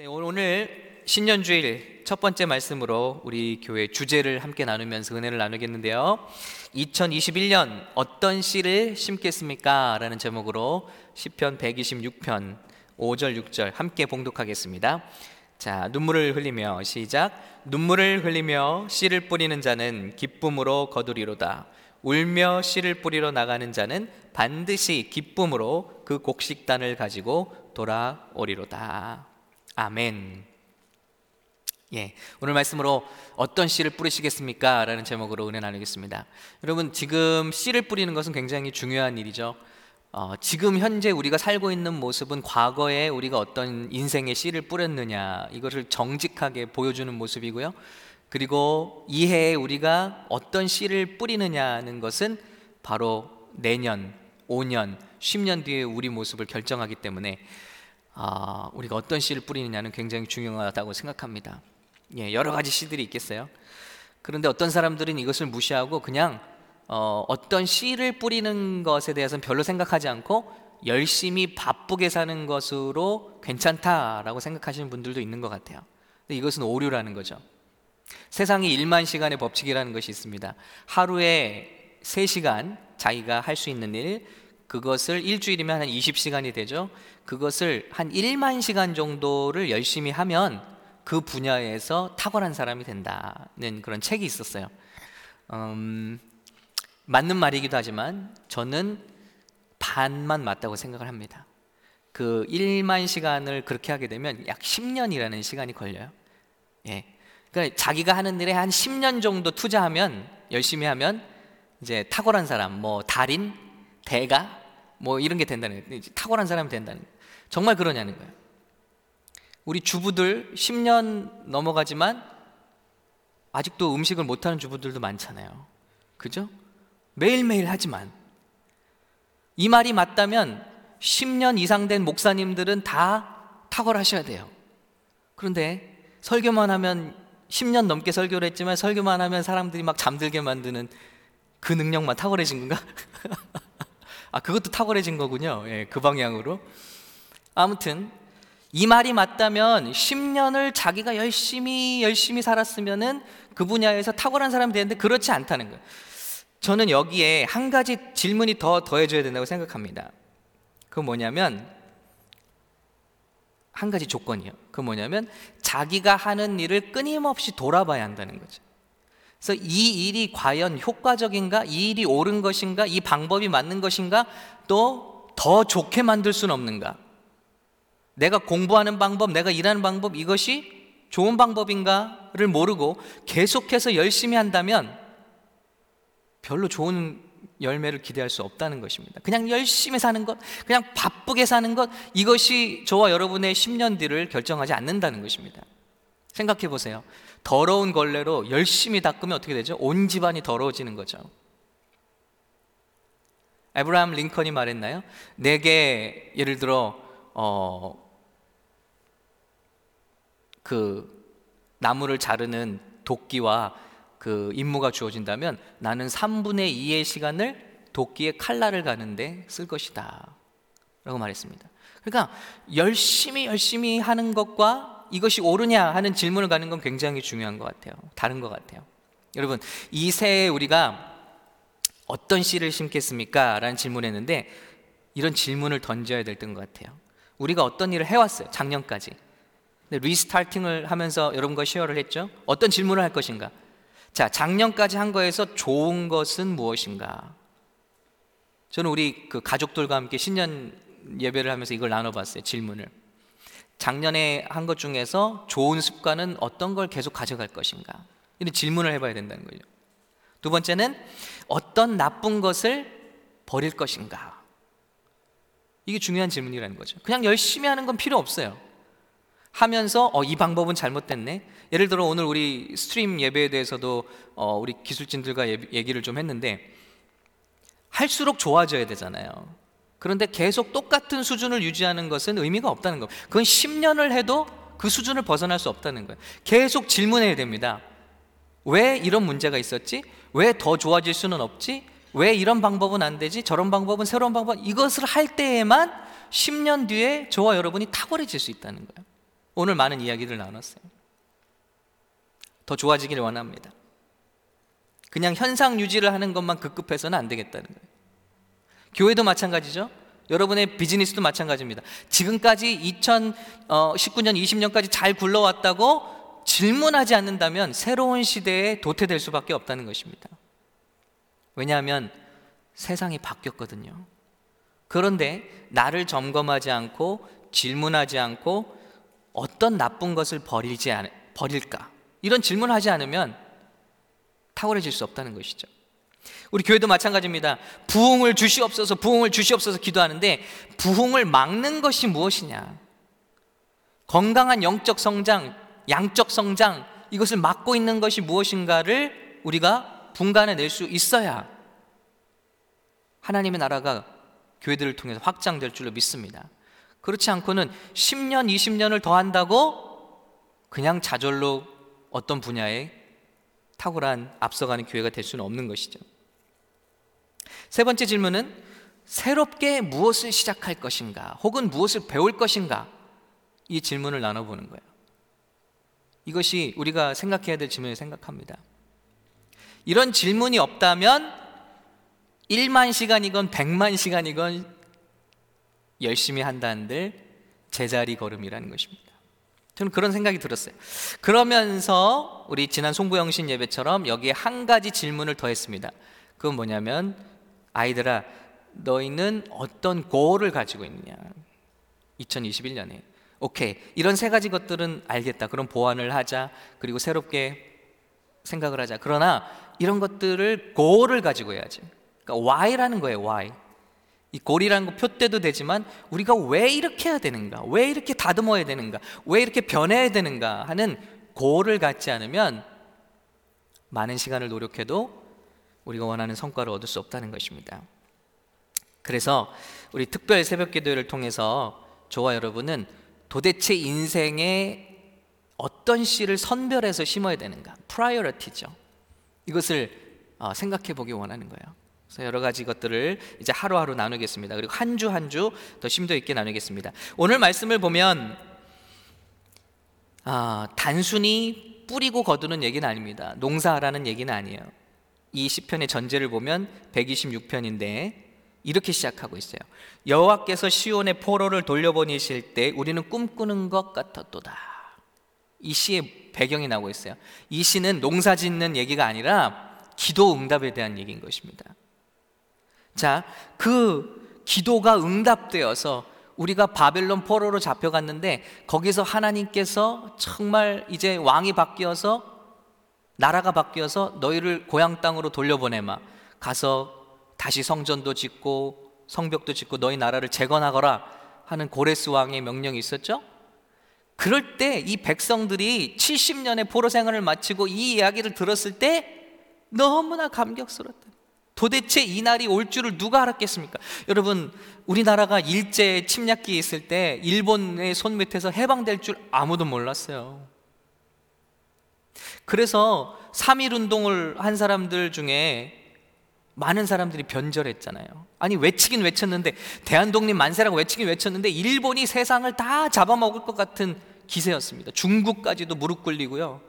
네, 오늘 신년 주일 첫 번째 말씀으로 우리 교회 주제를 함께 나누면서 은혜를 나누겠는데요. 2021년 어떤 씨를 심겠습니까? 라는 제목으로 시편 126편 5절 6절 함께 봉독하겠습니다. 자, 눈물을 흘리며 시작. 눈물을 흘리며 씨를 뿌리는 자는 기쁨으로 거두리로다. 울며 씨를 뿌리러 나가는 자는 반드시 기쁨으로 그 곡식단을 가지고 돌아오리로다. 아멘. 예, 오늘 말씀으로 어떤 씨를 뿌리시겠습니까? 라는 제목으로 은혜 나누겠습니다. 여러분, 지금 씨를 뿌리는 것은 굉장히 중요한 일이죠. 어, 지금 현재 우리가 살고 있는 모습은 과거에 우리가 어떤 인생의 씨를 뿌렸느냐, 이것을 정직하게 보여주는 모습이고요. 그리고 이해에 우리가 어떤 씨를 뿌리느냐는 것은 바로 내년, 5년, 10년 뒤에 우리 모습을 결정하기 때문에 아, 우리가 어떤 씨를 뿌리느냐는 굉장히 중요하다고 생각합니다. 예, 여러 가지 씨들이 있겠어요. 그런데 어떤 사람들은 이것을 무시하고 그냥 어, 어떤 씨를 뿌리는 것에 대해서는 별로 생각하지 않고 열심히 바쁘게 사는 것으로 괜찮다라고 생각하시는 분들도 있는 것 같아요. 근데 이것은 오류라는 거죠. 세상에 1만 시간의 법칙이라는 것이 있습니다. 하루에 3시간 자기가 할 수 있는 일, 그것을 일주일이면 한 20시간이 되죠. 그것을 한 1만 시간 정도를 열심히 하면 그 분야에서 탁월한 사람이 된다는 그런 책이 있었어요. 음, 맞는 말이기도 하지만 저는 반만 맞다고 생각을 합니다. 그 1만 시간을 그렇게 하게 되면 약 10년이라는 시간이 걸려요. 예. 그러니까 자기가 하는 일에 한 10년 정도 투자하면 열심히 하면 이제 탁월한 사람, 뭐 달인, 대가 뭐 이런 게 된다는 거예요. 탁월한 사람이 된다는 거예요. 정말 그러냐는 거예요. 우리 주부들 10년 넘어가지만 아직도 음식을 못하는 주부들도 많잖아요. 그죠? 매일매일 하지만 이 말이 맞다면 10년 이상 된 목사님들은 다 탁월하셔야 돼요. 그런데 설교만 하면 10년 넘게 설교를 했지만 설교만 하면 사람들이 막 잠들게 만드는 그 능력만 탁월해진 건가? 아, 그것도 탁월해진 거군요. 예, 그 방향으로. 아무튼 이 말이 맞다면 10년을 자기가 열심히 열심히 살았으면은 그 분야에서 탁월한 사람이 되는데 그렇지 않다는 거예요. 저는 여기에 한 가지 질문이 더 더해져야 된다고 생각합니다. 그 뭐냐면 한 가지 조건이요. 그 뭐냐면 자기가 하는 일을 끊임없이 돌아봐야 한다는 거죠. 그래서 이 일이 과연 효과적인가, 이 일이 옳은 것인가, 이 방법이 맞는 것인가, 또 더 좋게 만들 수는 없는가. 내가 공부하는 방법, 내가 일하는 방법, 이것이 좋은 방법인가를 모르고 계속해서 열심히 한다면 별로 좋은 열매를 기대할 수 없다는 것입니다. 그냥 열심히 사는 것, 그냥 바쁘게 사는 것, 이것이 저와 여러분의 10년 뒤를 결정하지 않는다는 것입니다. 생각해 보세요. 더러운 걸레로 열심히 닦으면 어떻게 되죠? 온 집안이 더러워지는 거죠. 에브라함 링컨이 말했나요? 내게 예를 들어 어, 그 나무를 자르는 도끼와 그 임무가 주어진다면 나는 3분의 2의 시간을 도끼에 칼날을 가는데 쓸 것이다. 라고 말했습니다. 그러니까 열심히 열심히 하는 것과 이것이 옳으냐 하는 질문을 가는 건 굉장히 중요한 것 같아요. 다른 것 같아요. 여러분, 이 새해 우리가 어떤 씨를 심겠습니까? 라는 질문을 했는데 이런 질문을 던져야 될 것 같아요. 우리가 어떤 일을 해왔어요. 작년까지. 리스타팅을 하면서 여러분과 쉐어를 했죠. 어떤 질문을 할 것인가? 자, 작년까지 한 거에서 좋은 것은 무엇인가? 저는 우리 그 가족들과 함께 신년 예배를 하면서 이걸 나눠봤어요. 질문을. 작년에 한 것 중에서 좋은 습관은 어떤 걸 계속 가져갈 것인가? 이런 질문을 해봐야 된다는 거죠. 두 번째는 어떤 나쁜 것을 버릴 것인가? 이게 중요한 질문이라는 거죠. 그냥 열심히 하는 건 필요 없어요. 하면서 어, 이 방법은 잘못됐네. 예를 들어 오늘 우리 stream 예배에 대해서도 어, 우리 기술진들과 얘기를 좀 했는데 할수록 좋아져야 되잖아요. 그런데 계속 똑같은 수준을 유지하는 것은 의미가 없다는 거. 그건 10년을 해도 그 수준을 벗어날 수 없다는 거예요. 계속 질문해야 됩니다. 왜 이런 문제가 있었지? 왜 더 좋아질 수는 없지? 왜 이런 방법은 안 되지? 저런 방법은 새로운 방법. 이것을 할 때에만 10년 뒤에 저와 여러분이 탁월해질 수 있다는 거예요. 오늘 많은 이야기를 나눴어요. 더 좋아지기를 원합니다. 그냥 현상 유지를 하는 것만 급급해서는 안 되겠다는 거예요. 교회도 마찬가지죠. 여러분의 비즈니스도 마찬가지입니다. 지금까지 2019년, 20년까지 잘 굴러왔다고 질문하지 않는다면 새로운 시대에 도태될 수밖에 없다는 것입니다. 왜냐하면 세상이 바뀌었거든요. 그런데 나를 점검하지 않고 질문하지 않고 어떤 나쁜 것을 버리지 않, 버릴까? 이런 질문을 하지 않으면 탁월해질 수 없다는 것이죠. 우리 교회도 마찬가지입니다. 부흥을 주시옵소서, 부흥을 주시옵소서 기도하는데 부흥을 막는 것이 무엇이냐? 건강한 영적 성장, 양적 성장 이것을 막고 있는 것이 무엇인가를 우리가 분간해 낼 수 있어야 하나님의 나라가 교회들을 통해서 확장될 줄로 믿습니다. 그렇지 않고는 10년, 20년을 더 한다고 그냥 자절로 어떤 분야에 탁월한 앞서가는 교회가 될 수는 없는 것이죠. 세 번째 질문은 새롭게 무엇을 시작할 것인가, 혹은 무엇을 배울 것인가, 이 질문을 나눠보는 거예요. 이것이 우리가 생각해야 될 질문을 생각합니다. 이런 질문이 없다면 1만 시간이건 100만 시간이건 열심히 한다는들 제자리 걸음이라는 것입니다. 저는 그런 생각이 들었어요. 그러면서 우리 지난 송구영신 예배처럼 여기에 한 가지 질문을 더했습니다. 그건 뭐냐면 아이들아 너희는 어떤 고를 가지고 있느냐? 2021년에 오케이 이런 세 가지 것들은 알겠다. 그럼 보완을 하자. 그리고 새롭게 생각을 하자. 그러나 이런 것들을 고를 가지고 해야지. 그러니까 why라는 거예요. why. 이 골이라는 거 표때도 되지만 우리가 왜 이렇게 해야 되는가? 왜 이렇게 다듬어야 되는가? 왜 이렇게 변해야 되는가? 하는 골을 갖지 않으면 많은 시간을 노력해도 우리가 원하는 성과를 얻을 수 없다는 것입니다. 그래서 우리 특별 새벽 기도를 통해서 저와 여러분은 도대체 인생에 어떤 씨를 선별해서 심어야 되는가? priority죠. 이것을 어, 생각해 보기 원하는 거예요. 그래서 여러 가지 것들을 이제 하루하루 나누겠습니다. 그리고 한 주 한 주 더 심도 있게 나누겠습니다. 오늘 말씀을 보면 아, 단순히 뿌리고 거두는 얘기는 아닙니다. 농사하라는 얘기는 아니에요. 이 시편의 전제를 보면 126편인데 이렇게 시작하고 있어요. 여호와께서 시온의 포로를 돌려보내실 때 우리는 꿈꾸는 것 같았도다. 이 시의 배경이 나오고 있어요. 이 시는 농사 짓는 얘기가 아니라 기도 응답에 대한 얘기인 것입니다. 자, 그 기도가 응답되어서 우리가 바벨론 포로로 잡혀갔는데 거기서 하나님께서 정말 이제 왕이 바뀌어서 나라가 바뀌어서 너희를 고향 땅으로 돌려보내마. 가서 다시 성전도 짓고 성벽도 짓고 너희 나라를 재건하거라 하는 고레스 왕의 명령이 있었죠? 그럴 때 이 백성들이 70년의 포로 생활을 마치고 이 이야기를 들었을 때 너무나 감격스러웠다. 도대체 이 날이 올 줄을 누가 알았겠습니까? 여러분, 우리나라가 일제 침략기에 있을 때 일본의 손 밑에서 해방될 줄 아무도 몰랐어요. 그래서 3.1 운동을 한 사람들 중에 많은 사람들이 변절했잖아요. 아니, 외치긴 외쳤는데, 대한독립 만세라고 외치긴 외쳤는데, 일본이 세상을 다 잡아먹을 것 같은 기세였습니다. 중국까지도 무릎 꿇리고요.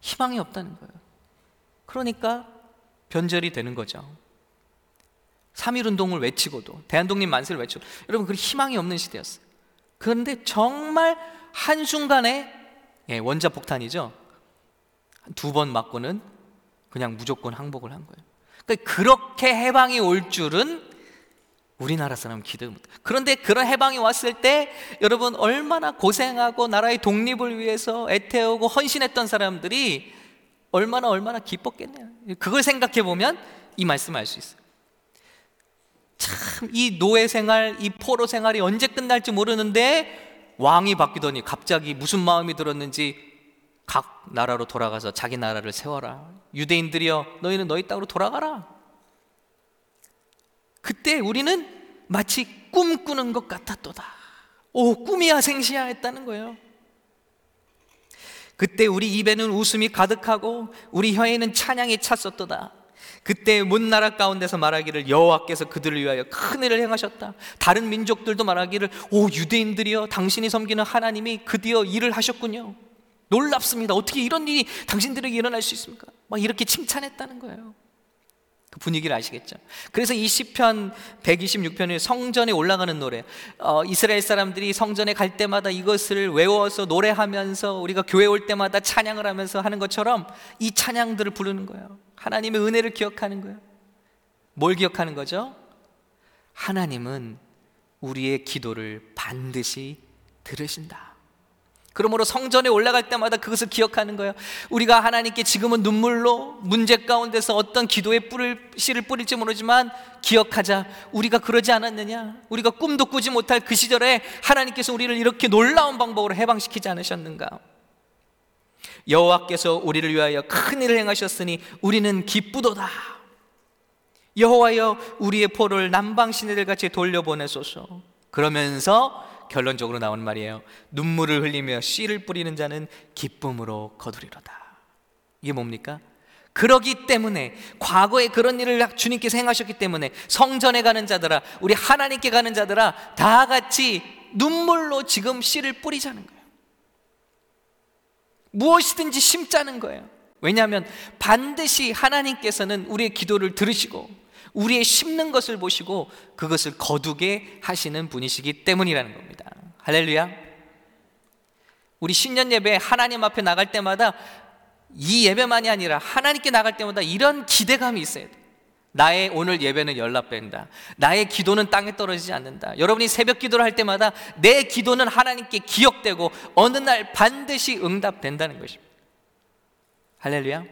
희망이 없다는 거예요. 그러니까 변절이 되는 거죠. 3.1 운동을 외치고도 대한독립 만세를 외치고 여러분 그 희망이 없는 시대였어요. 그런데 정말 한순간에 예, 원자 폭탄이죠. 두 번 맞고는 그냥 무조건 항복을 한 거예요. 그러니까 그렇게 해방이 올 줄은 우리나라 사람 기대 못. 그런데 그런 해방이 왔을 때 여러분 얼마나 고생하고 나라의 독립을 위해서 애태우고 헌신했던 사람들이 얼마나 얼마나 기뻤겠네요. 그걸 생각해 보면 이 말씀을 알 수 있어요. 참 이 노예 생활, 이 포로 생활이 언제 끝날지 모르는데 왕이 바뀌더니 갑자기 무슨 마음이 들었는지 각 나라로 돌아가서 자기 나라를 세워라. 유대인들이여 너희는 너희 땅으로 돌아가라. 그때 우리는 마치 꿈꾸는 것 같았도다. 오, 꿈이야 생시야 했다는 거예요. 그때 우리 입에는 웃음이 가득하고 우리 혀에는 찬양이 찼었도다. 그때 문 나라 가운데서 말하기를 여호와께서 그들을 위하여 큰 일을 행하셨다. 다른 민족들도 말하기를 오 유대인들이여 당신이 섬기는 하나님이 드디어 일을 하셨군요. 놀랍습니다. 어떻게 이런 일이 당신들에게 일어날 수 있습니까? 막 이렇게 칭찬했다는 거예요. 그 분위기를 아시겠죠? 그래서 이 시편 126편의 성전에 올라가는 노래, 어, 이스라엘 사람들이 성전에 갈 때마다 이것을 외워서 노래하면서 우리가 교회 올 때마다 찬양을 하면서 하는 것처럼 이 찬양들을 부르는 거예요. 하나님의 은혜를 기억하는 거예요. 뭘 기억하는 거죠? 하나님은 우리의 기도를 반드시 들으신다. 그러므로 성전에 올라갈 때마다 그것을 기억하는 거예요. 우리가 하나님께 지금은 눈물로 문제 가운데서 어떤 기도의 뿌를, 씨를 뿌릴지 모르지만 기억하자. 우리가 그러지 않았느냐? 우리가 꿈도 꾸지 못할 그 시절에 하나님께서 우리를 이렇게 놀라운 방법으로 해방시키지 않으셨는가? 여호와께서 우리를 위하여 큰 일을 행하셨으니 우리는 기쁘도다. 여호와여 우리의 포를 남방 시내들 같이 돌려보내소서. 그러면서 결론적으로 나오는 말이에요. 눈물을 흘리며 씨를 뿌리는 자는 기쁨으로 거두리로다. 이게 뭡니까? 그러기 때문에 과거에 그런 일을 주님께서 행하셨기 때문에 성전에 가는 자들아 우리 하나님께 가는 자들아 다 같이 눈물로 지금 씨를 뿌리자는 거예요. 무엇이든지 심자는 거예요. 왜냐하면 반드시 하나님께서는 우리의 기도를 들으시고 우리의 심는 것을 보시고 그것을 거두게 하시는 분이시기 때문이라는 겁니다. 할렐루야. 우리 신년 예배 하나님 앞에 나갈 때마다 이 예배만이 아니라 하나님께 나갈 때마다 이런 기대감이 있어야 돼. 나의 오늘 예배는 연락된다. 나의 기도는 땅에 떨어지지 않는다. 여러분이 새벽 기도를 할 때마다 내 기도는 하나님께 기억되고 어느 날 반드시 응답된다는 것입니다. 할렐루야.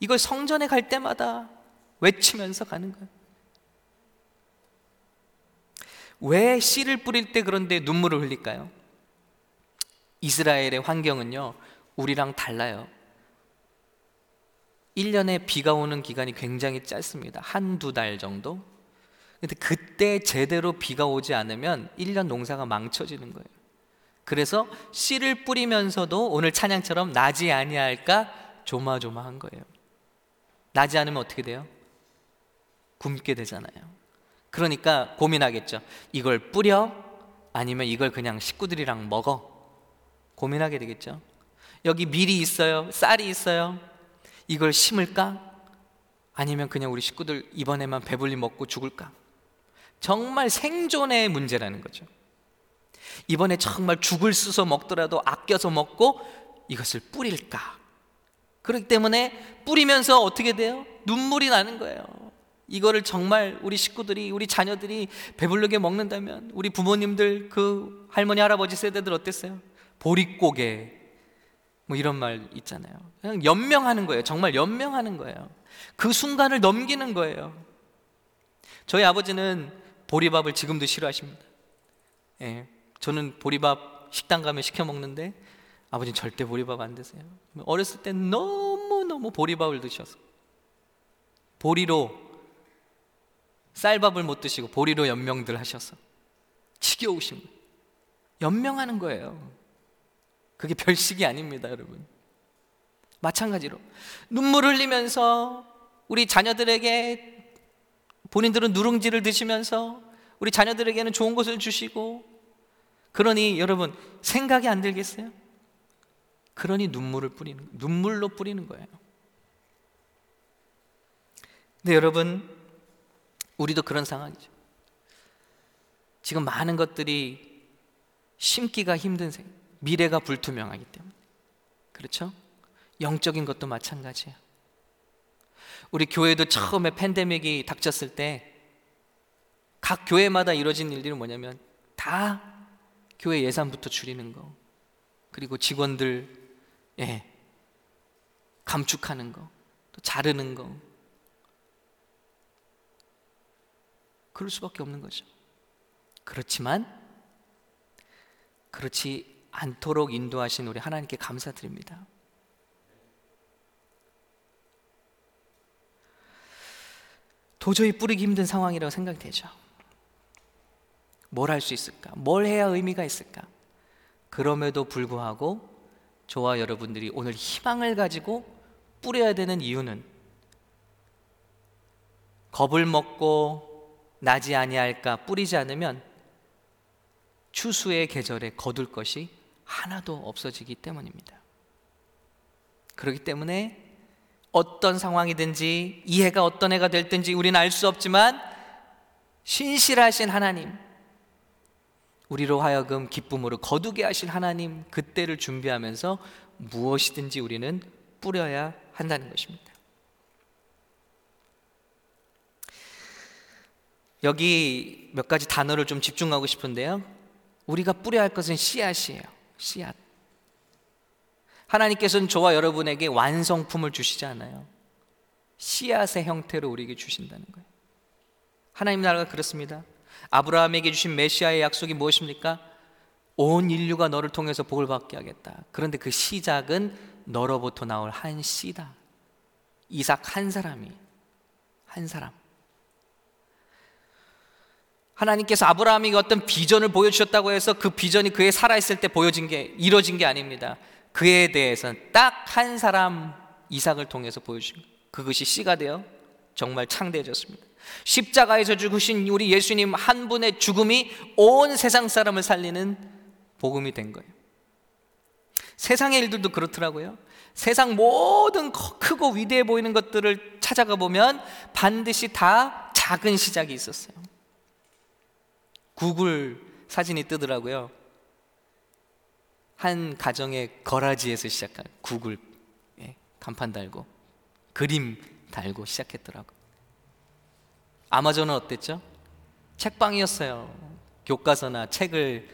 이걸 성전에 갈 때마다 외치면서 가는 거예요. 왜 씨를 뿌릴 때 그런데 눈물을 흘릴까요? 이스라엘의 환경은요, 우리랑 달라요. 1년에 비가 오는 기간이 굉장히 짧습니다. 한두 달 정도? 근데 그때 제대로 비가 오지 않으면 1년 농사가 망쳐지는 거예요. 그래서 씨를 뿌리면서도 오늘 찬양처럼 나지 아니할까 조마조마한 거예요. 나지 않으면 어떻게 돼요? 굶게 되잖아요. 그러니까 고민하겠죠. 이걸 뿌려? 아니면 이걸 그냥 식구들이랑 먹어? 고민하게 되겠죠. 여기 밀이 있어요. 쌀이 있어요. 이걸 심을까? 아니면 그냥 우리 식구들 이번에만 배불리 먹고 죽을까? 정말 생존의 문제라는 거죠. 이번에 정말 죽을 쓰서 먹더라도 아껴서 먹고 이것을 뿌릴까? 그렇기 때문에 뿌리면서 어떻게 돼요? 눈물이 나는 거예요. 이거를 정말 우리 식구들이, 우리 자녀들이 배불르게 먹는다면 우리 부모님들 그 할머니, 할아버지 세대들 어땠어요? 보릿고개. 뭐 이런 말 있잖아요. 그냥 연명하는 거예요. 정말 연명하는 거예요. 그 순간을 넘기는 거예요. 저희 아버지는 보리밥을 지금도 싫어하십니다. 예. 저는 보리밥 식당 가면 시켜 먹는데 아버지는 절대 보리밥 안 드세요. 어렸을 때 너무너무 보리밥을 드셔서 보리로 쌀밥을 못 드시고 보리로 연명들 하셔서 지겨우신 거예요. 연명하는 거예요. 그게 별식이 아닙니다, 여러분. 마찬가지로 눈물 흘리면서 우리 자녀들에게 본인들은 누룽지를 드시면서 우리 자녀들에게는 좋은 것을 주시고 그러니 여러분 생각이 안 들겠어요? 그러니 눈물을 뿌리는 눈물로 뿌리는 거예요. 근데 여러분 우리도 그런 상황이죠. 지금 많은 것들이 심기가 힘든 생, 미래가 불투명하기 때문에 그렇죠? 영적인 것도 마찬가지예요. 우리 교회도 처음에 팬데믹이 닥쳤을 때 각 교회마다 이루어진 일들은 뭐냐면 다 교회 예산부터 줄이는 거 그리고 직원들 예 감축하는 거 또 자르는 거 그럴 수밖에 없는 거죠. 그렇지만 그렇지 않도록 인도하신 우리 하나님께 감사드립니다. 도저히 뿌리기 힘든 상황이라고 생각이 되죠. 뭘 할 수 있을까? 뭘 해야 의미가 있을까? 그럼에도 불구하고 저와 여러분들이 오늘 희망을 가지고 뿌려야 되는 이유는 겁을 먹고 나지 아니할까 뿌리지 않으면 추수의 계절에 거둘 것이 하나도 없어지기 때문입니다. 그렇기 때문에 어떤 상황이든지 이해가 어떤 해가 될든지 우리는 알 수 없지만 신실하신 하나님 우리로 하여금 기쁨으로 거두게 하신 하나님 그때를 준비하면서 무엇이든지 우리는 뿌려야 한다는 것입니다. 여기 몇 가지 단어를 좀 집중하고 싶은데요. 우리가 뿌려야 할 것은 씨앗이에요. 씨앗. 하나님께서는 저와 여러분에게 완성품을 주시지 않아요. 씨앗의 형태로 우리에게 주신다는 거예요. 하나님 나라가 그렇습니다. 아브라함에게 주신 메시아의 약속이 무엇입니까? 온 인류가 너를 통해서 복을 받게 하겠다. 그런데 그 시작은 너로부터 나올 한 씨다. 이삭 한 사람이 한 사람. 하나님께서 아브라함에게 어떤 비전을 보여주셨다고 해서 그 비전이 그에 살아있을 때 보여진 게 이루어진 게 아닙니다. 그에 대해서는 딱 한 사람 이삭을 통해서 보여준 그것이 씨가 되어 정말 창대해졌습니다. 십자가에서 죽으신 우리 예수님 한 분의 죽음이 온 세상 사람을 살리는 복음이 된 거예요. 세상의 일들도 그렇더라고요. 세상 모든 크고 위대해 보이는 것들을 찾아가 보면 반드시 다 작은 시작이 있었어요. 구글 사진이 뜨더라고요. 한 가정의 거라지에서 시작한 구글 예, 간판 달고 그림 달고 시작했더라고. 아마존은 어땠죠? 책방이었어요. 교과서나 책을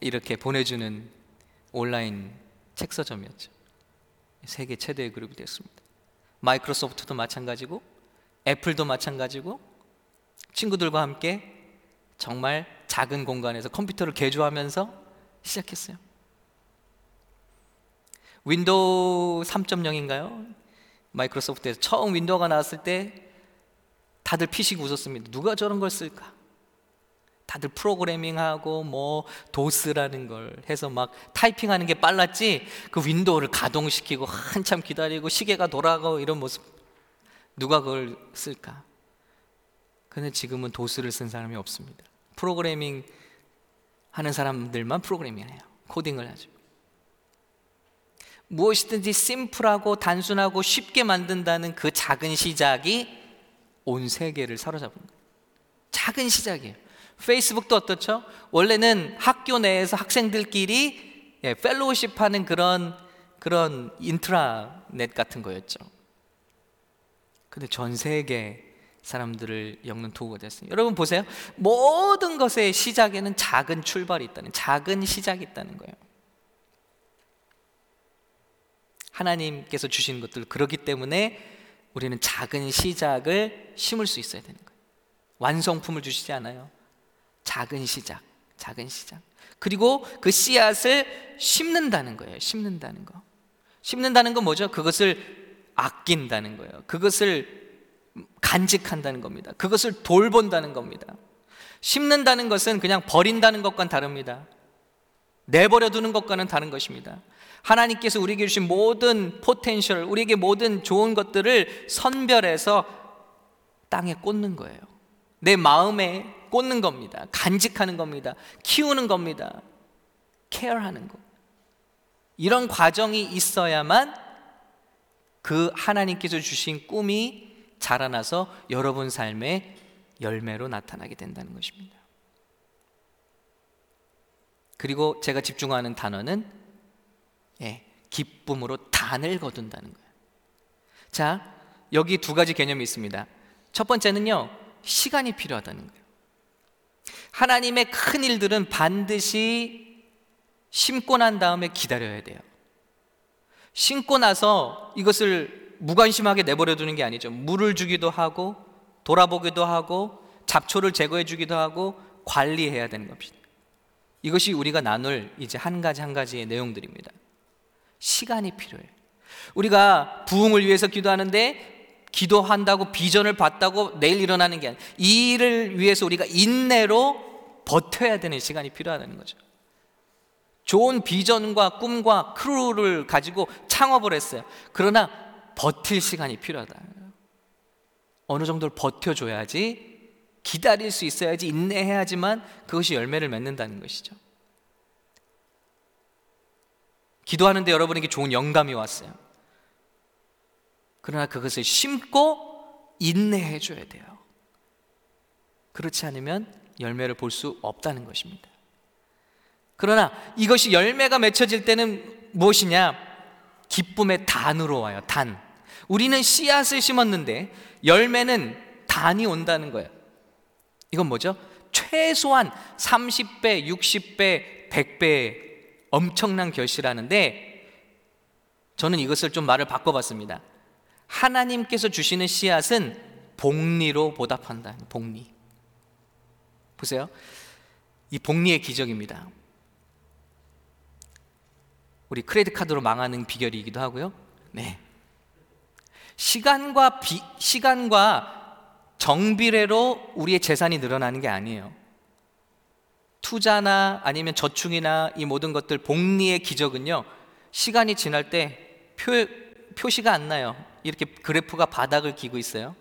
이렇게 보내주는 온라인 책 서점이었죠. 세계 최대의 그룹이 됐습니다. 마이크로소프트도 마찬가지고 애플도 마찬가지고 친구들과 함께 정말 작은 공간에서 컴퓨터를 개조하면서 시작했어요. 윈도우 3.0인가요? 마이크로소프트에서 처음 윈도우가 나왔을 때 다들 피식 웃었습니다. 누가 저런 걸 쓸까? 다들 프로그래밍하고 뭐 도스라는 걸 해서 막 타이핑하는 게 빨랐지 그 윈도우를 가동시키고 한참 기다리고 시계가 돌아가고 이런 모습 누가 그걸 쓸까? 근데 지금은 도스를 쓴 사람이 없습니다. 프로그래밍 하는 사람들만 프로그래밍 해요. 코딩을 하죠. 무엇이든지 심플하고 단순하고 쉽게 만든다는 그 작은 시작이 온 세계를 사로잡은 거예요. 작은 시작이에요. 페이스북도 어떻죠? 원래는 학교 내에서 학생들끼리 예, 펠로우십 하는 그런 그런 인트라넷 같은 거였죠. 근데 전 세계 사람들을 엮는 도구가 됐어요. 여러분 보세요. 모든 것의 시작에는 작은 출발이 있다는 작은 시작이 있다는 거예요. 하나님께서 주신 것들 그렇기 때문에 우리는 작은 시작을 심을 수 있어야 되는 거예요. 완성품을 주시지 않아요. 작은 시작, 작은 시작. 그리고 그 씨앗을 심는다는 거예요. 심는다는 거. 심는다는 건 뭐죠? 그것을 아낀다는 거예요. 그것을 간직한다는 겁니다. 그것을 돌본다는 겁니다. 심는다는 것은 그냥 버린다는 것과는 다릅니다. 내버려 두는 것과는 다른 것입니다. 하나님께서 우리에게 주신 모든 potential, 우리에게 모든 좋은 것들을 선별해서 땅에 꽂는 거예요. 내 마음에 꽂는 겁니다. 간직하는 겁니다. 키우는 겁니다. 케어하는 거. 이런 과정이 있어야만 그 하나님께서 주신 꿈이 자라나서 여러분 삶의 열매로 나타나게 된다는 것입니다. 그리고 제가 집중하는 단어는 예, 기쁨으로 단을 거둔다는 거예요. 자, 여기 두 가지 개념이 있습니다. 첫 번째는요, 시간이 필요하다는 거예요. 하나님의 큰 일들은 반드시 심고 난 다음에 기다려야 돼요. 심고 나서 이것을 무관심하게 내버려 두는 게 아니죠. 물을 주기도 하고, 돌아보기도 하고, 잡초를 제거해 주기도 하고, 관리해야 되는 겁니다. 이것이 우리가 나눌 이제 한 가지 한 가지의 내용들입니다. 시간이 필요해요. 우리가 부흥을 위해서 기도하는데 기도한다고 비전을 봤다고 내일 일어나는 게 아니라 이 일을 위해서 우리가 인내로 버텨야 되는 시간이 필요하다는 거죠. 좋은 비전과 꿈과 크루를 가지고 창업을 했어요. 그러나 버틸 시간이 필요하다. 어느 정도를 버텨줘야지 기다릴 수 있어야지 인내해야지만 그것이 열매를 맺는다는 것이죠. 기도하는데 여러분에게 좋은 영감이 왔어요. 그러나 그것을 심고 인내해 줘야 돼요. 그렇지 않으면 열매를 볼 수 없다는 것입니다. 그러나 이것이 열매가 맺혀질 때는 무엇이냐? 기쁨의 단으로 와요. 단. 우리는 씨앗을 심었는데 열매는 단이 온다는 거예요. 이건 뭐죠? 최소한 30배, 60배, 100배 엄청난 결실하는데 저는 이것을 좀 말을 바꿔봤습니다. 하나님께서 주시는 씨앗은 복리로 보답한다. 복리. 보세요. 이 복리의 기적입니다. 우리 크레딧 카드로 망하는 비결이기도 하고요. 네. 시간과 비, 시간과 정비례로 우리의 재산이 늘어나는 게 아니에요. 투자나 아니면 저축이나 이 모든 것들 복리의 기적은요. 시간이 지날 때 표, 표시가 안 나요. 이렇게 그래프가 바닥을 기고 있어요.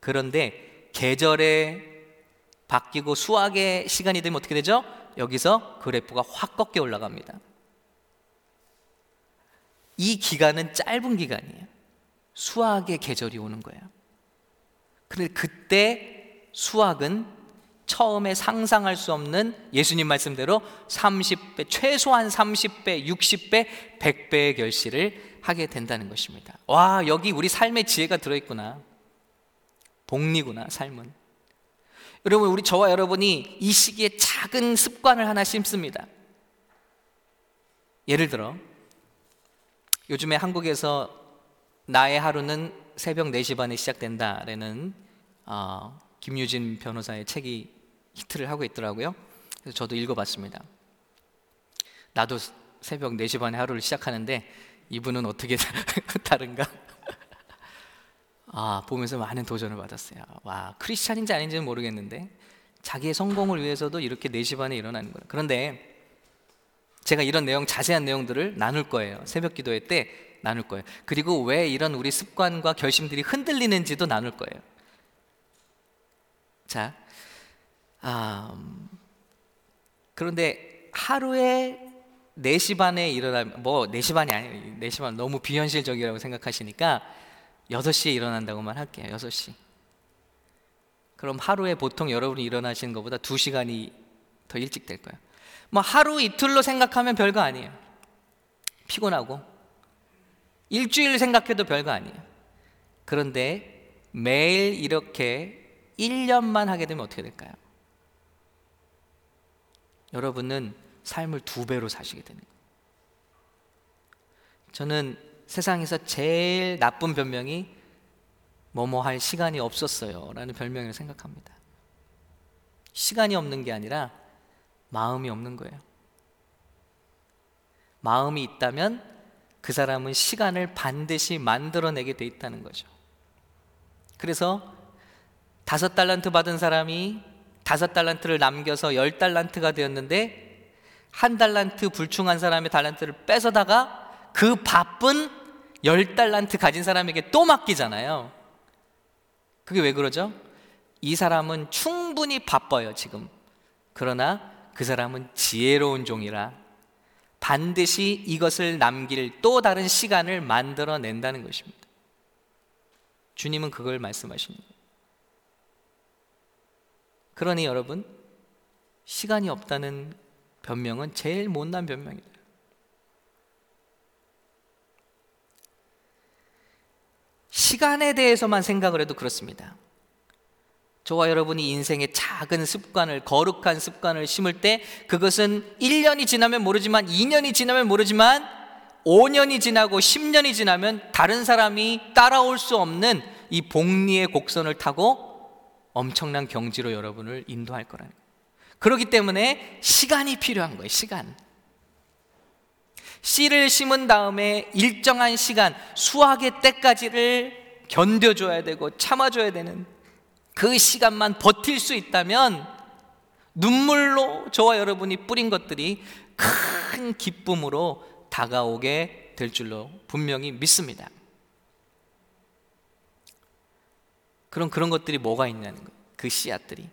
그런데 계절에 바뀌고 수확의 시간이 되면 어떻게 되죠? 여기서 그래프가 확 꺾여 올라갑니다. 이 기간은 짧은 기간이에요. 수확의 계절이 오는 거예요. 그런데 그때 수확은 처음에 상상할 수 없는 예수님 말씀대로 30배, 최소한 30배, 60배, 100배의 결실을 하게 된다는 것입니다. 와, 여기 우리 삶의 지혜가 들어있구나. 복리구나, 삶은. 여러분, 우리 저와 여러분이 이 시기에 작은 습관을 하나 심습니다. 예를 들어, 요즘에 한국에서 나의 하루는 새벽 4시 반에 시작된다라는 어, 김유진 변호사의 책이 히트를 하고 있더라고요. 그래서 저도 읽어봤습니다. 나도 새벽 4시 반에 하루를 시작하는데 이분은 어떻게 다른가? 아, 보면서 많은 도전을 받았어요. 와, 크리스찬인지 아닌지는 모르겠는데 자기의 성공을 위해서도 이렇게 4시 반에 일어나는 거예요. 그런데 제가 이런 내용 자세한 내용들을 나눌 거예요. 새벽 기도회 때 나눌 거예요. 그리고 왜 이런 우리 습관과 결심들이 흔들리는지도 나눌 거예요. 자, 음, 그런데 하루에 4시 반에 일어나면 뭐 4시 반이 아니에요. 4시 반 너무 비현실적이라고 생각하시니까 6시에 일어난다고만 할게요. 6시. 그럼 하루에 보통 여러분이 일어나시는 것보다 2시간이 더 일찍 될 거예요. 뭐 하루 이틀로 생각하면 별거 아니에요. 피곤하고 일주일 생각해도 별거 아니에요. 그런데 매일 이렇게 1년만 하게 되면 어떻게 될까요? 여러분은 삶을 두 배로 사시게 되는 거예요. 저는 세상에서 제일 나쁜 변명이 뭐뭐 할 시간이 없었어요 라는 별명을 생각합니다. 시간이 없는 게 아니라 마음이 없는 거예요. 마음이 있다면 그 사람은 시간을 반드시 만들어내게 돼 있다는 거죠. 그래서 다섯 달란트 받은 사람이 다섯 달란트를 남겨서 열 달란트가 되었는데 한 달란트 불충한 사람의 달란트를 뺏어다가 그 바쁜 열 달란트 가진 사람에게 또 맡기잖아요. 그게 왜 그러죠? 이 사람은 충분히 바빠요, 지금. 그러나 그 사람은 지혜로운 종이라 반드시 이것을 남길 또 다른 시간을 만들어 낸다는 것입니다. 주님은 그걸 말씀하십니다. 그러니 여러분, 시간이 없다는 변명은 제일 못난 변명이다. 시간에 대해서만 생각을 해도 그렇습니다. 저와 여러분이 인생의 작은 습관을, 거룩한 습관을 심을 때 그것은 1년이 지나면 모르지만 2년이 지나면 모르지만 5년이 지나고 10년이 지나면 다른 사람이 따라올 수 없는 이 복리의 곡선을 타고 엄청난 경지로 여러분을 인도할 거라는 거예요. 그렇기 때문에 시간이 필요한 거예요, 시간. 씨를 심은 다음에 일정한 시간, 수확의 때까지를 견뎌줘야 되고 참아줘야 되는 그 시간만 버틸 수 있다면 눈물로 저와 여러분이 뿌린 것들이 큰 기쁨으로 다가오게 될 줄로 분명히 믿습니다. 그런 그런 것들이 뭐가 있냐는 거예요. 그 씨앗들이.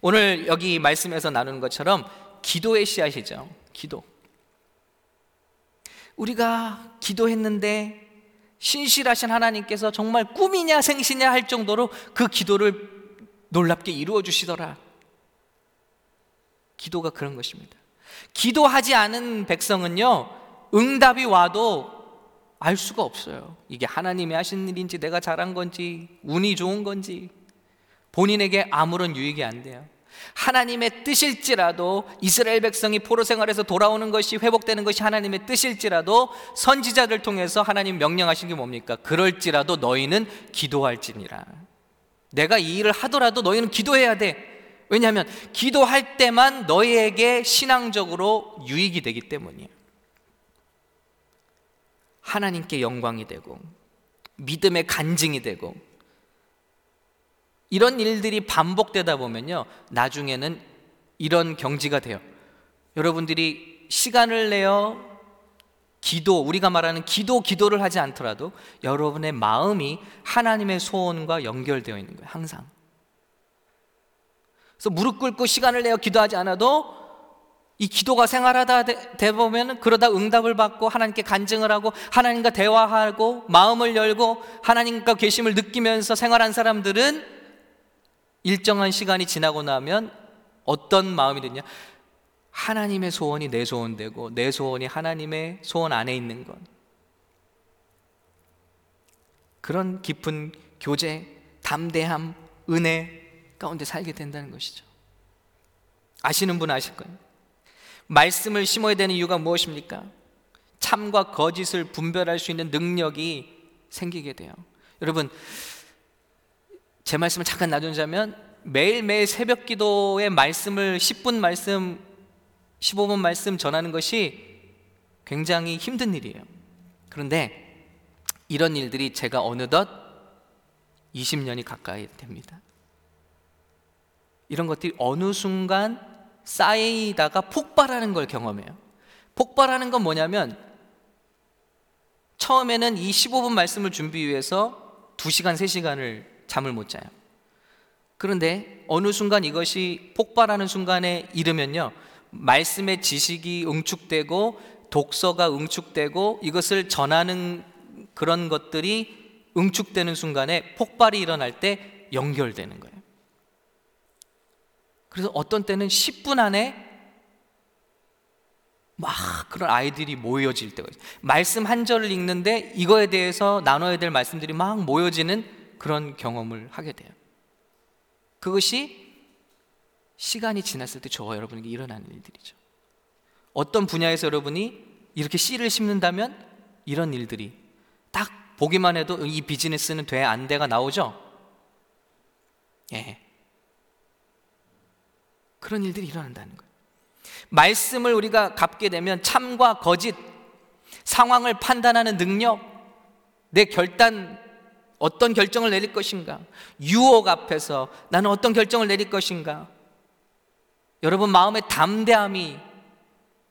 오늘 여기 말씀에서 나누는 것처럼 기도의 씨앗이죠. 기도. 우리가 기도했는데 신실하신 하나님께서 정말 꿈이냐 생시냐 할 정도로 그 기도를 놀랍게 이루어 주시더라. 기도가 그런 것입니다. 기도하지 않은 백성은요, 응답이 와도 알 수가 없어요. 이게 하나님이 하신 일인지 내가 잘한 건지 운이 좋은 건지 본인에게 아무런 유익이 안 돼요. 하나님의 뜻일지라도 이스라엘 백성이 포로 생활에서 돌아오는 것이 회복되는 것이 하나님의 뜻일지라도 선지자들 통해서 하나님 명령하신 게 뭡니까? 그럴지라도 너희는 기도할지니라. 내가 이 일을 하더라도 너희는 기도해야 돼. 왜냐하면 기도할 때만 너희에게 신앙적으로 유익이 되기 때문이에요. 하나님께 영광이 되고 믿음의 간증이 되고 이런 일들이 반복되다 보면요. 나중에는 이런 경지가 돼요. 여러분들이 시간을 내어 기도, 우리가 말하는 기도, 기도를 하지 않더라도 여러분의 마음이 하나님의 소원과 연결되어 있는 거예요. 항상. 그래서 무릎 꿇고 시간을 내어 기도하지 않아도 이 기도가 생활하다 되 보면 그러다 응답을 받고 하나님께 간증을 하고 하나님과 대화하고 마음을 열고 하나님과 계심을 느끼면서 생활한 사람들은 일정한 시간이 지나고 나면 어떤 마음이 되냐? 하나님의 소원이 내 소원 되고 내 소원이 하나님의 소원 안에 있는 것. 그런 깊은 교제, 담대함, 은혜 가운데 살게 된다는 것이죠. 아시는 분 아실 거예요. 말씀을 심어야 되는 이유가 무엇입니까? 참과 거짓을 분별할 수 있는 능력이 생기게 돼요. 여러분, 제 말씀을 잠깐 놔두자면 매일매일 새벽 기도의 말씀을 10분 말씀, 15분 말씀 전하는 것이 굉장히 힘든 일이에요. 그런데 이런 일들이 제가 어느덧 20년이 가까이 됩니다. 이런 것들이 어느 순간 쌓이다가 폭발하는 걸 경험해요. 폭발하는 건 뭐냐면 처음에는 이 15분 말씀을 준비 위해서 2시간, 3시간을 잠을 못 자요. 그런데 어느 순간 이것이 폭발하는 순간에 이르면요. 말씀의 지식이 응축되고 독서가 응축되고 이것을 전하는 그런 것들이 응축되는 순간에 폭발이 일어날 때 연결되는 거예요. 그래서 어떤 때는 10분 안에 막 그런 아이들이 모여질 때가 있어요. 말씀 한 절을 읽는데 이거에 대해서 나눠야 될 말씀들이 막 모여지는 그런 경험을 하게 돼요. 그것이 시간이 지났을 때 저와 여러분에게 일어나는 일들이죠. 어떤 분야에서 여러분이 이렇게 씨를 심는다면 이런 일들이 딱 보기만 해도 이 비즈니스는 돼, 안 돼가 나오죠? 예. 그런 일들이 일어난다는 거예요. 말씀을 우리가 갚게 되면 참과 거짓, 상황을 판단하는 능력, 내 결단, 어떤 결정을 내릴 것인가, 유혹 앞에서 나는 어떤 결정을 내릴 것인가, 여러분 마음의 담대함이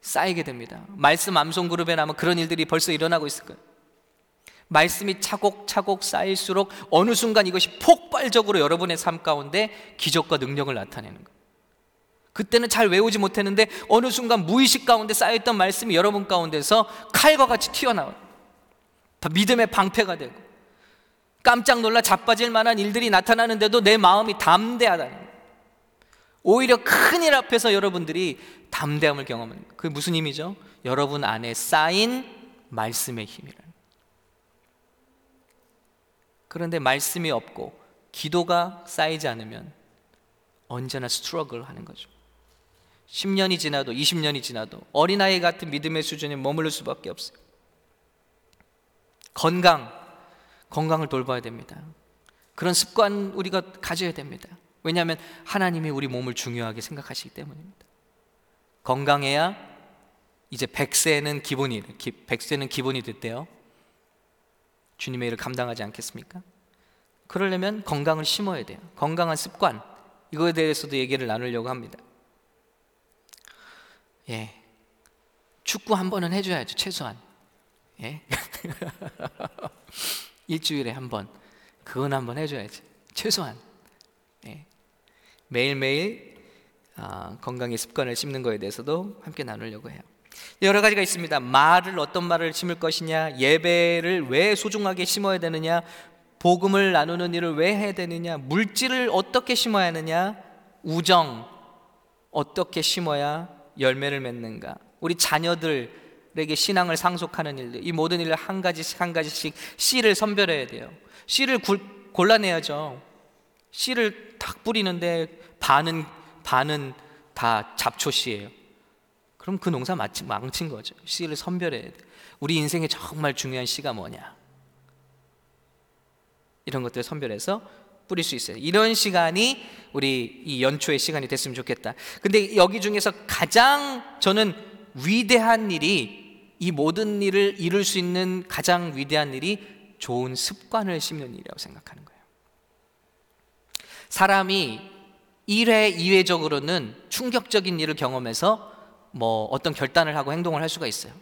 쌓이게 됩니다. 말씀 암송 그룹에 나면 그런 일들이 벌써 일어나고 있을 거예요. 말씀이 차곡차곡 쌓일수록 어느 순간 이것이 폭발적으로 여러분의 삶 가운데 기적과 능력을 나타내는 거예요. 그때는 잘 외우지 못했는데 어느 순간 무의식 가운데 쌓였던 말씀이 여러분 가운데서 칼과 같이 튀어나와요. 다 믿음의 방패가 되고 깜짝 놀라 자빠질 만한 일들이 나타나는데도 내 마음이 담대하다는. 오히려 큰 일 앞에서 여러분들이 담대함을 경험하는 거예요. 그게 무슨 힘이죠? 여러분 안에 쌓인 말씀의 힘이라는 그런데 말씀이 없고 기도가 쌓이지 않으면 언제나 스트러글 하는 거죠. 10년이 지나도 20년이 지나도 어린아이 같은 믿음의 수준에 머무를 수밖에 없어요. 건강, 건강을 돌봐야 됩니다. 그런 습관 우리가 가져야 됩니다. 왜냐하면 하나님이 우리 몸을 중요하게 생각하시기 때문입니다. 건강해야 이제 100세는 기본이, 100세는 기본이 됐대요. 주님의 일을 감당하지 않겠습니까? 그러려면 건강을 심어야 돼요. 건강한 습관. 이거에 대해서도 얘기를 나누려고 합니다. 예. 축구 한 번은 해줘야죠, 최소한. 예. 일주일에 한 번. 그건 한번 해줘야지. 최소한 예. 매일매일 아, 건강의 습관을 심는 거에 대해서도 함께 나누려고 해요. 여러 가지가 있습니다. 말을 어떤 말을 심을 것이냐, 예배를 왜 소중하게 심어야 되느냐, 복음을 나누는 일을 왜 해야 되느냐, 물질을 어떻게 심어야 하느냐, 우정 어떻게 심어야 열매를 맺는가, 우리 자녀들 에게 신앙을 상속하는 일들, 이 모든 일을 한 가지씩 한 가지씩 씨를 선별해야 돼요. 씨를 골라내야죠. 씨를 탁 뿌리는데 반은 반은 다 잡초 씨예요. 그럼 그 농사 망친 거죠. 씨를 선별해야 돼. 우리 인생에 정말 중요한 씨가 뭐냐? 이런 것들을 선별해서 뿌릴 수 있어요. 이런 시간이 우리 이 연초의 시간이 됐으면 좋겠다. 근데 여기 중에서 가장 저는 위대한 일이 이 모든 일을 이룰 수 있는 가장 위대한 일이 좋은 습관을 심는 일이라고 생각하는 거예요. 사람이 1회, 2회적으로는 충격적인 일을 경험해서 뭐 어떤 결단을 하고 행동을 할 수가 있어요.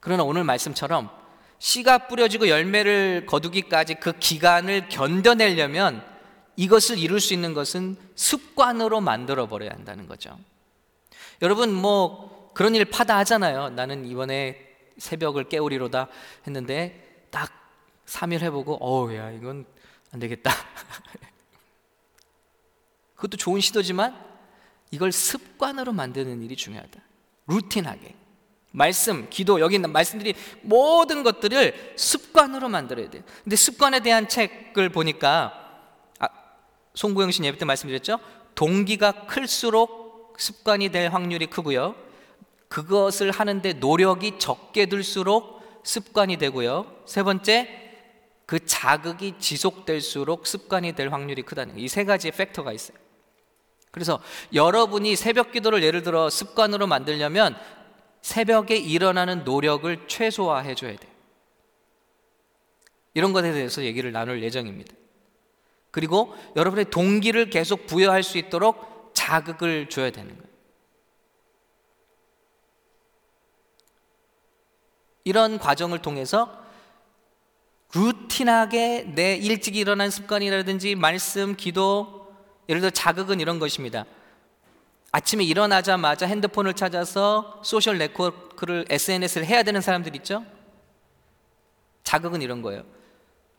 그러나 오늘 말씀처럼 씨가 뿌려지고 열매를 거두기까지 그 기간을 견뎌내려면 이것을 이룰 수 있는 것은 습관으로 만들어 버려야 한다는 거죠. 여러분 뭐 그런 일 파다 하잖아요. 나는 이번에 새벽을 깨우리로다 했는데 딱 3일 해보고 어우 야 이건 안 되겠다. 그것도 좋은 시도지만 이걸 습관으로 만드는 일이 중요하다. 루틴하게. 말씀, 기도, 여기 있는 말씀들이 모든 것들을 습관으로 만들어야 돼요. 근데 습관에 대한 책을 보니까 아, 송구영 씨 예배 때 말씀드렸죠? 동기가 클수록 습관이 될 확률이 크고요. 그것을 하는데 노력이 적게 들수록 습관이 되고요. 세 번째, 그 자극이 지속될수록 습관이 될 확률이 크다는 이 세 가지의 팩터가 있어요. 그래서 여러분이 새벽 기도를 예를 들어 습관으로 만들려면 새벽에 일어나는 노력을 최소화해 줘야 돼요. 이런 것에 대해서 얘기를 나눌 예정입니다. 그리고 여러분의 동기를 계속 부여할 수 있도록 자극을 줘야 되는 거예요. 이런 과정을 통해서 루틴하게 내 일찍 일어난 습관이라든지 말씀, 기도, 예를 들어 자극은 이런 것입니다. 아침에 일어나자마자 핸드폰을 찾아서 소셜 네트워크를 SNS를 해야 되는 사람들 있죠? 자극은 이런 거예요.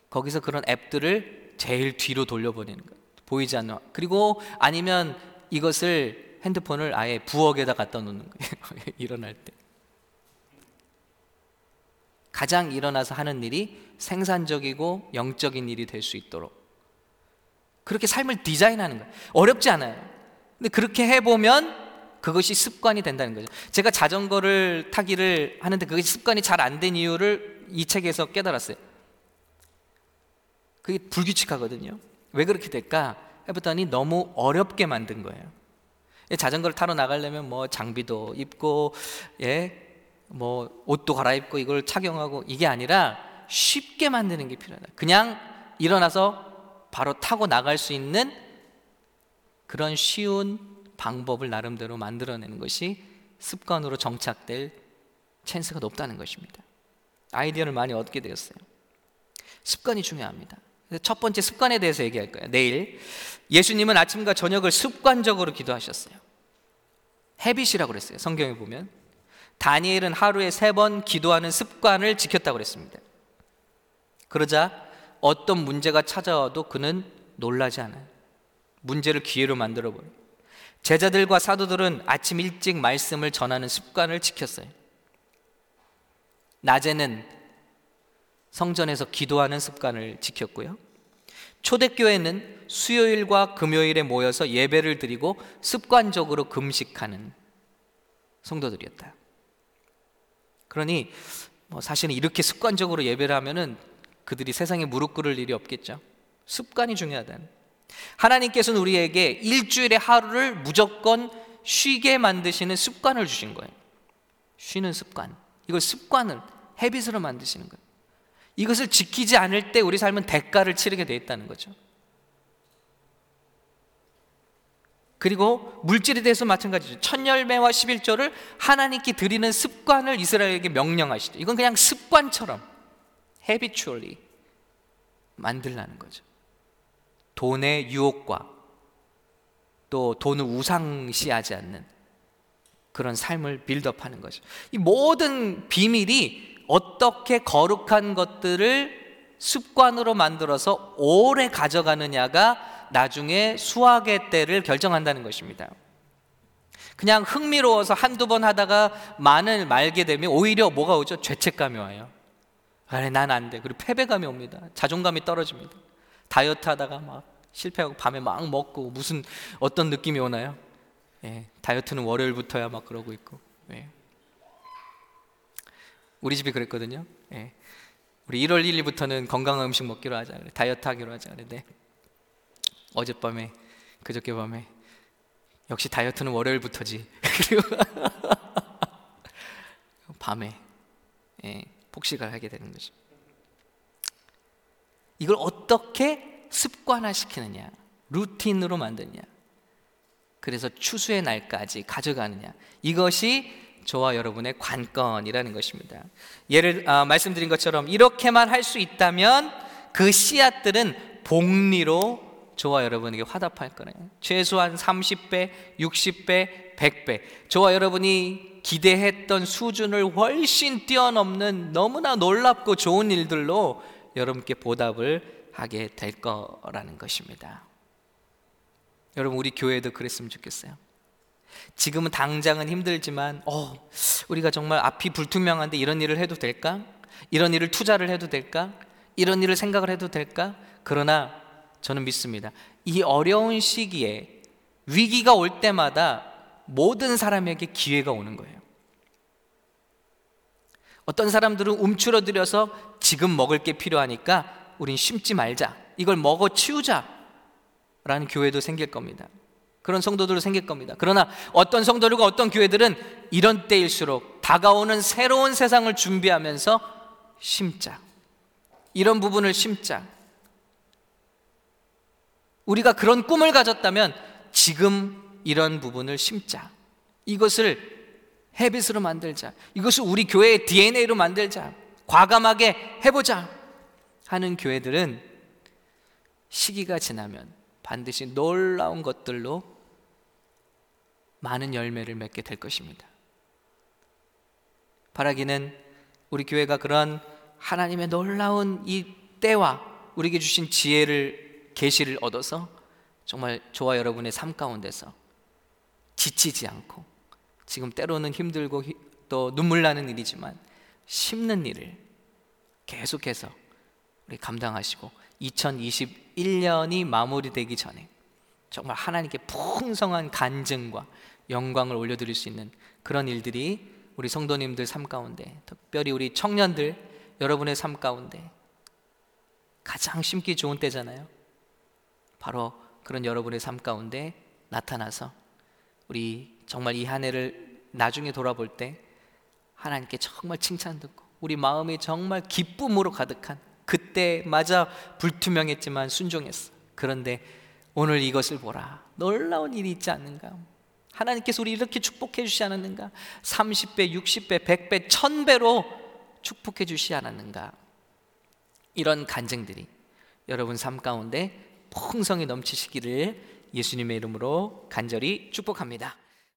거기서 그런 앱들을 제일 뒤로 돌려보내는 거예요. 보이지 않는. 그리고 아니면 이것을 핸드폰을 아예 부엌에다 갖다 놓는 거예요. 일어날 때. 가장 일어나서 하는 일이 생산적이고 영적인 일이 될 수 있도록 그렇게 삶을 디자인하는 거예요. 어렵지 않아요. 근데 그렇게 해보면 그것이 습관이 된다는 거죠. 제가 자전거를 타기를 하는데 그게 습관이 잘 안 된 이유를 이 책에서 깨달았어요. 그게 불규칙하거든요. 왜 그렇게 될까? 해봤더니 너무 어렵게 만든 거예요. 자전거를 타러 나가려면 뭐 장비도 입고, 예, 뭐 옷도 갈아입고 이걸 착용하고 이게 아니라 쉽게 만드는 게 필요하다. 그냥 일어나서 바로 타고 나갈 수 있는 그런 쉬운 방법을 나름대로 만들어내는 것이 습관으로 정착될 찬스가 높다는 것입니다. 아이디어를 많이 얻게 되었어요. 습관이 중요합니다. 첫 번째 습관에 대해서 얘기할 거예요. 내일 예수님은 아침과 저녁을 습관적으로 기도하셨어요. 헤빗이라고 그랬어요. 성경에 보면 다니엘은 하루에 세 번 기도하는 습관을 지켰다고 그랬습니다. 그러자 어떤 문제가 찾아와도 그는 놀라지 않아요. 문제를 기회로 만들어 버려. 제자들과 사도들은 아침 일찍 말씀을 전하는 습관을 지켰어요. 낮에는 성전에서 기도하는 습관을 지켰고요. 초대교회는 수요일과 금요일에 모여서 예배를 드리고 습관적으로 금식하는 성도들이었다. 그러니 뭐 사실은 이렇게 습관적으로 예배를 하면은 그들이 세상에 무릎 꿇을 일이 없겠죠. 습관이 중요하다는. 하나님께서는 우리에게 일주일에 하루를 무조건 쉬게 만드시는 습관을 주신 거예요. 쉬는 습관. 이걸 습관을, 헤빗으로 만드시는 거예요. 이것을 지키지 않을 때 우리 삶은 대가를 치르게 돼 있다는 거죠. 그리고 물질에 대해서 마찬가지죠. 첫 열매와 11조를 하나님께 드리는 습관을 이스라엘에게 명령하시죠. 이건 그냥 습관처럼 habitually 만들라는 거죠. 돈의 유혹과 또 돈을 우상시하지 않는 그런 삶을 빌드업하는 거죠. 이 모든 비밀이 어떻게 거룩한 것들을 습관으로 만들어서 오래 가져가느냐가 나중에 수학의 때를 결정한다는 것입니다. 그냥 흥미로워서 한두 번 하다가 만을 말게 되면 오히려 뭐가 오죠? 죄책감이 와요. 아니, 난 안 돼. 그리고 패배감이 옵니다. 자존감이 떨어집니다. 다이어트 하다가 막 실패하고 밤에 막 먹고 무슨 어떤 느낌이 오나요? 예, 다이어트는 월요일부터야 막 그러고 있고. 예. 우리 집이 그랬거든요. 예. 우리 1월 1일부터는 건강한 음식 먹기로 하자. 다이어트 하기로 하자. 그런데 어젯밤에 그저께 밤에 역시 다이어트는 월요일부터지. 그리고 밤에 예, 폭식을 하게 되는 거죠. 이걸 어떻게 습관화시키느냐, 루틴으로 만드냐. 그래서 추수의 날까지 가져가느냐. 이것이 저와 여러분의 관건이라는 것입니다. 예를 아, 말씀드린 것처럼 이렇게만 할 수 있다면 그 씨앗들은 복리로 저와 여러분에게 화답할 거예요. 최소한 30배, 60배, 100배. 저와 여러분이 기대했던 수준을 훨씬 뛰어넘는 너무나 놀랍고 좋은 일들로 여러분께 보답을 하게 될 거라는 것입니다. 여러분 우리 교회도 그랬으면 좋겠어요. 지금은 당장은 힘들지만 어, 우리가 정말 앞이 불투명한데 이런 일을 해도 될까? 이런 일을 투자를 해도 될까? 이런 일을 생각을 해도 될까? 그러나 저는 믿습니다. 이 어려운 시기에 위기가 올 때마다 모든 사람에게 기회가 오는 거예요. 어떤 사람들은 움츠러들여서 지금 먹을 게 필요하니까 우린 심지 말자. 이걸 먹어 치우자. 라는 교회도 생길 겁니다. 그런 성도들도 생길 겁니다. 그러나 어떤 성도들과 어떤 교회들은 이런 때일수록 다가오는 새로운 세상을 준비하면서 심자. 이런 부분을 심자. 우리가 그런 꿈을 가졌다면 지금 이런 부분을 심자. 이것을 헤빗으로 만들자. 이것을 우리 교회의 DNA로 만들자. 과감하게 해보자. 하는 교회들은 시기가 지나면 반드시 놀라운 것들로 많은 열매를 맺게 될 것입니다. 바라기는 우리 교회가 그런 하나님의 놀라운 이 때와 우리에게 주신 지혜를 계시를 얻어서 정말 저와 여러분의 삶 가운데서 지치지 않고 지금 때로는 힘들고 또 눈물 나는 일이지만 심는 일을 계속해서 우리 감당하시고 2021년이 마무리되기 전에 정말 하나님께 풍성한 간증과 영광을 올려드릴 수 있는 그런 일들이 우리 성도님들 삶 가운데 특별히 우리 청년들 여러분의 삶 가운데 가장 심기 좋은 때잖아요. 바로 그런 여러분의 삶 가운데 나타나서 우리 정말 이 한 해를 나중에 돌아볼 때 하나님께 정말 칭찬 듣고 우리 마음이 정말 기쁨으로 가득한 그때마저 불투명했지만 순종했어. 그런데 오늘 이것을 보라. 놀라운 일이 있지 않는가? 하나님께서 우리 이렇게 축복해 주시 않았는가? 30배, 60배, 100배, 1000배로 축복해 주시 않았는가? 이런 간증들이 여러분 삶 가운데 풍성히 넘치시기를 예수님의 이름으로 간절히 축복합니다.